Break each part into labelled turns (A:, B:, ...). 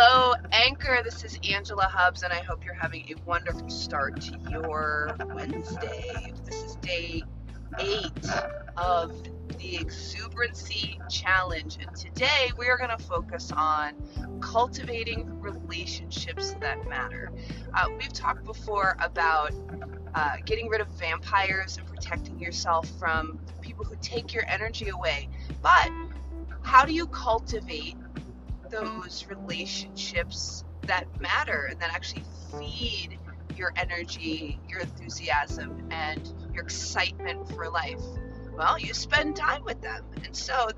A: Hello, Anchor. This is Angela Hubbs, and I hope you're having a wonderful start to your Wednesday. This is day eight of the Exuberancy Challenge, and today we are going to focus on cultivating relationships that matter. Uh, we've talked before about uh, getting rid of vampires and protecting yourself from people who take your energy away, but how do you cultivate those relationships that matter and that actually feed your energy, your enthusiasm, and your excitement for life? Well, you spend time with them. And so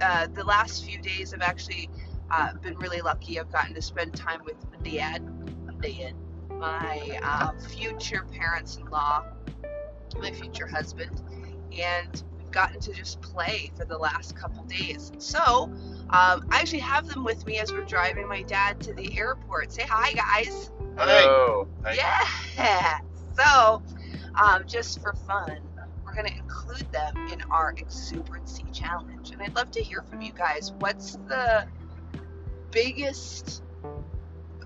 A: uh, the last few days I've actually uh, been really lucky. I've gotten to spend time with dad, dad, my uh, future parents in law, my future husband, and gotten to just play for the last couple days. So um, I actually have them with me as we're driving my dad to the airport. Say hi, guys.
B: Hello.
A: Yeah. So, um, just for fun, we're going to include them in our exuberancy challenge. And I'd love to hear from you guys. What's the biggest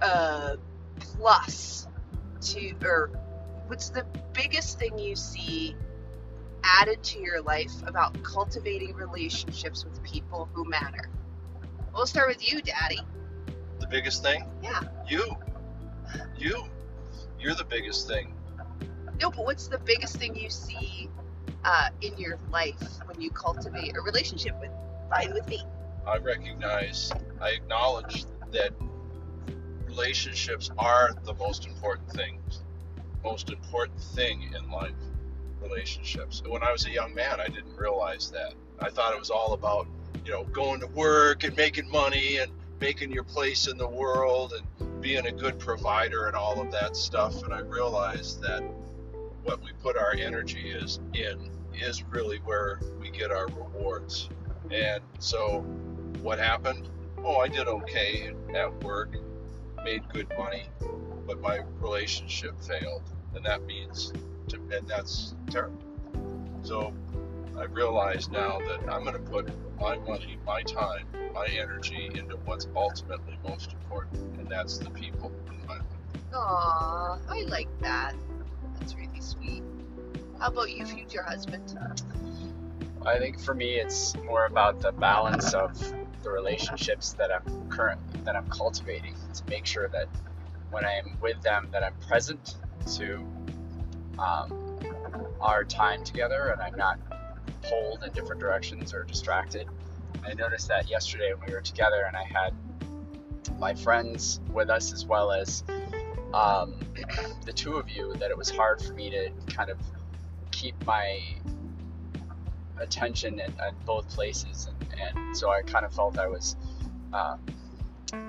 A: uh, plus to, or what's the biggest thing you see added to your life about cultivating relationships with people who matter? We'll start with you, Daddy.
B: The biggest thing?
A: Yeah.
B: You. You. You're the biggest thing.
A: No, but what's the biggest thing you see uh, in your life when you cultivate a relationship with fine with me?
B: I recognize, I acknowledge that relationships are the most important thing. Most important thing in life. Relationships. When I was a young man, I didn't realize that. I thought it was all about, you know, going to work and making money and making your place in the world and being a good provider and all of that stuff. And I realized that what we put our energy is in is really where we get our rewards. And so what happened? Oh, I did okay at work, made good money, but my relationship failed. And that means, and that's terrible. So I realize now that I'm going to put my money, my time, my energy into what's ultimately most important, and that's the people in my life.
A: Aw, I like that. That's really sweet. How about you, future husband?
C: I think for me, it's more about the balance of the relationships that I'm currently that I'm cultivating to make sure that when I'm with them, that I'm present to um, our time together, and I'm not pulled in different directions or distracted. I noticed that yesterday when we were together, and I had my friends with us as well as um, the two of you, that it was hard for me to kind of keep my attention at, at both places, and, and, so I kind of felt I was, um,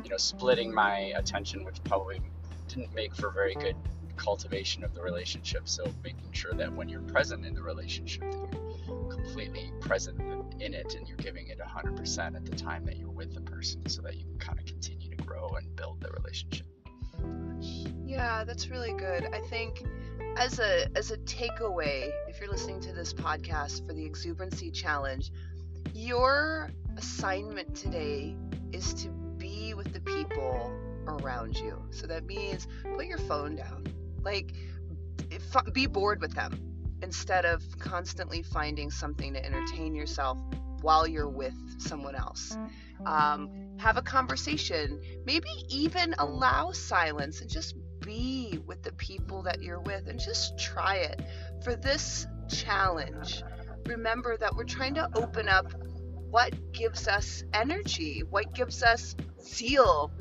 C: you know, splitting my attention, which probably didn't make for very good cultivation of the relationship. So making sure that when you're present in the relationship, that you're completely present in it and you're giving it 100% at the time that you're with the person, so that you can kind of continue to grow and build the relationship.
A: Yeah, that's really good. I think as a as a takeaway, if you're listening to this podcast for the exuberancy challenge, your assignment today is to be with the people around you. So that means put your phone down. Like be bored with them instead of constantly finding something to entertain yourself while you're with someone else. Um, have a conversation, maybe even allow silence and just be with the people that you're with and just try it. For this challenge, remember that we're trying to open up what gives us energy, what gives us zeal,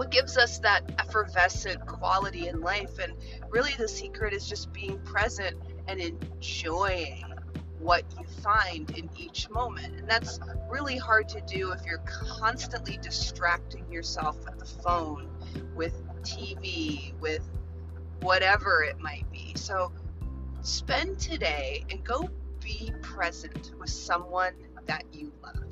A: what gives us that effervescent quality in life. And really, the secret is just being present and enjoying what you find in each moment. And that's really hard to do if you're constantly distracting yourself with the phone, with TV, with whatever it might be. So spend today and go be present with someone that you love.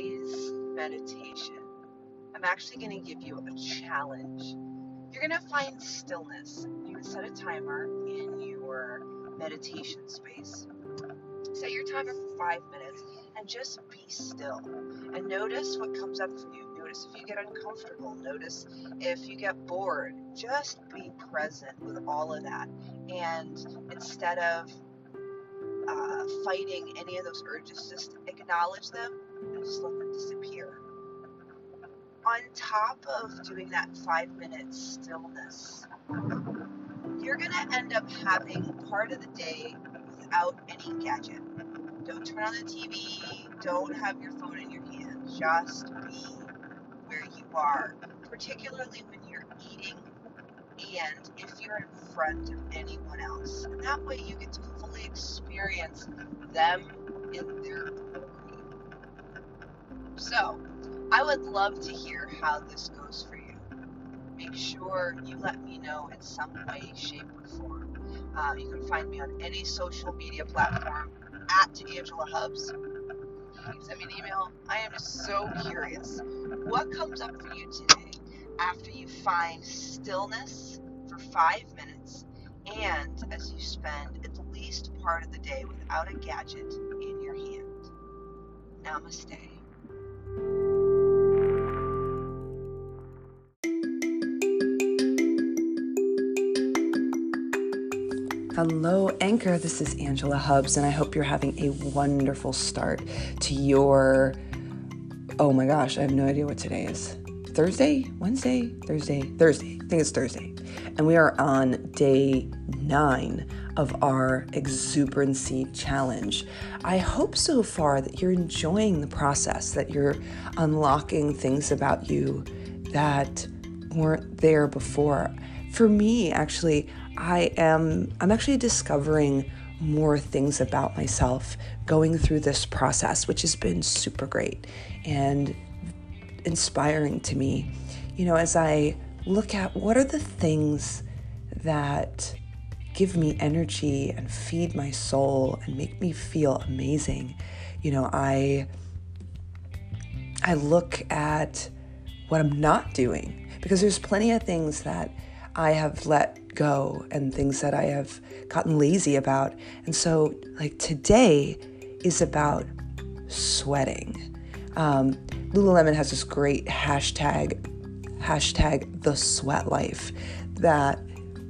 A: Today's meditation, I'm actually going to give you a challenge. You're going to find stillness. You can set a timer in your meditation space. Set your timer for five minutes and just be still. And notice what comes up for you. Notice if you get uncomfortable. Notice if you get bored. Just be present with all of that. And instead of uh, fighting any of those urges, just acknowledge them just let them disappear. On top of doing that five minute stillness, you're going to end up having part of the day without any gadget. Don't turn on the TV, don't have your phone in your hand, just be where you are, particularly when you're eating and if you're in front of anyone else. And that way you get to fully experience them in their. So, I would love to hear how this goes for you. Make sure you let me know in some way, shape, or form. Uh, you can find me on any social media platform at Angela Hubs. You can send me an email. I am so curious. What comes up for you today after you find stillness for five minutes and as you spend at least part of the day without a gadget in your hand? Namaste.
D: Hello, Anchor. This is Angela Hubs, and I hope you're having a wonderful start to your. Oh my gosh, I have no idea what today is. Thursday? Wednesday? Thursday? Thursday. I think it's Thursday. And we are on day nine of our exuberancy challenge. I hope so far that you're enjoying the process, that you're unlocking things about you that weren't there before. For me, actually, I am I'm actually discovering more things about myself going through this process, which has been super great and inspiring to me. You know, as I look at what are the things that give me energy and feed my soul and make me feel amazing. You know, I I look at what I'm not doing because there's plenty of things that I have let go and things that I have gotten lazy about. And so, like today is about sweating. Um, Lululemon has this great hashtag, hashtag the sweat life that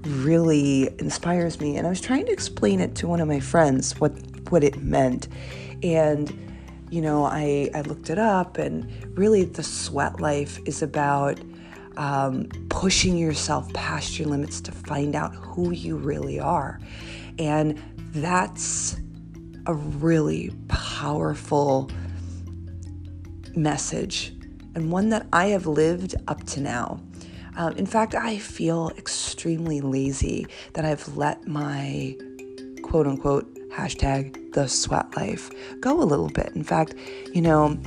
D: really inspires me. And I was trying to explain it to one of my friends what what it meant. And you know, I, I looked it up, and really, the sweat life is about um, pushing yourself past your limits to find out who you really are. And that's a really powerful message and one that I have lived up to now. Um, in fact, I feel extremely lazy that I've let my quote unquote hashtag the sweat life go a little bit. In fact, you know,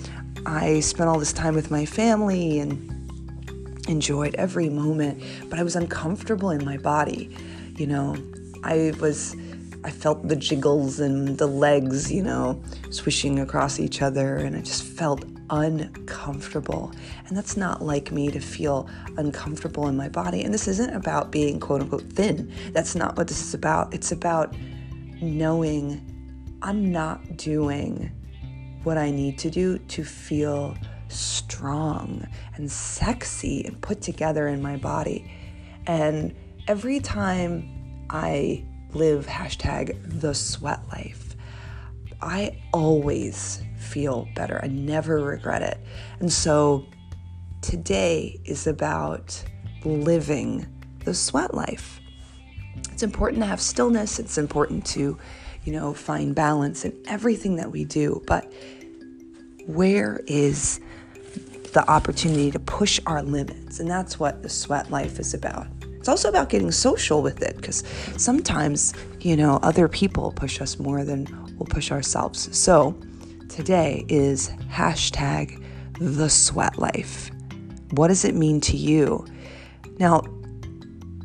D: I spent all this time with my family and enjoyed every moment, but I was uncomfortable in my body. You know, I was, I felt the jiggles and the legs, you know, swishing across each other, and I just felt uncomfortable. And that's not like me to feel uncomfortable in my body. And this isn't about being quote unquote thin. That's not what this is about. It's about knowing I'm not doing what I need to do to feel strong and sexy and put together in my body. And every time I live hashtag the sweat life, I always feel better. I never regret it. And so today is about living the sweat life. It's important to have stillness, it's important to, you know, find balance in everything that we do, but where is the opportunity to push our limits. And that's what the sweat life is about. It's also about getting social with it because sometimes, you know, other people push us more than we'll push ourselves. So today is hashtag the sweat life. What does it mean to you? Now,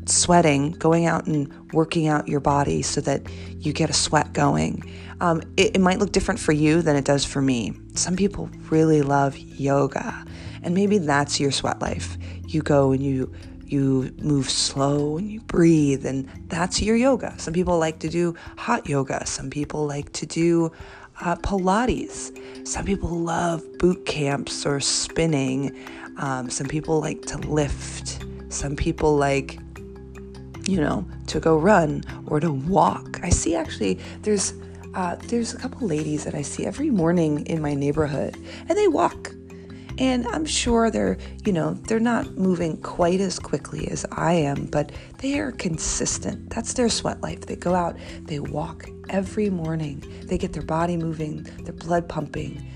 D: sweating, going out and working out your body so that you get a sweat going. Um, it, it might look different for you than it does for me. Some people really love yoga, and maybe that's your sweat life. You go and you you move slow and you breathe, and that's your yoga. Some people like to do hot yoga. Some people like to do uh, Pilates. Some people love boot camps or spinning. Um, some people like to lift. Some people like, you know, to go run or to walk. I see actually there's uh, there's a couple ladies that I see every morning in my neighborhood, and they walk. And I'm sure they're, you know, they're not moving quite as quickly as I am, but they are consistent. That's their sweat life. They go out, they walk every morning. They get their body moving, their blood pumping,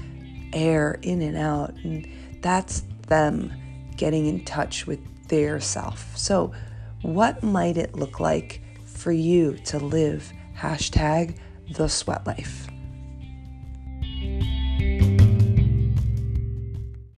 D: air in and out. And that's them getting in touch with their self. So, what might it look like for you to live hashtag the sweat life?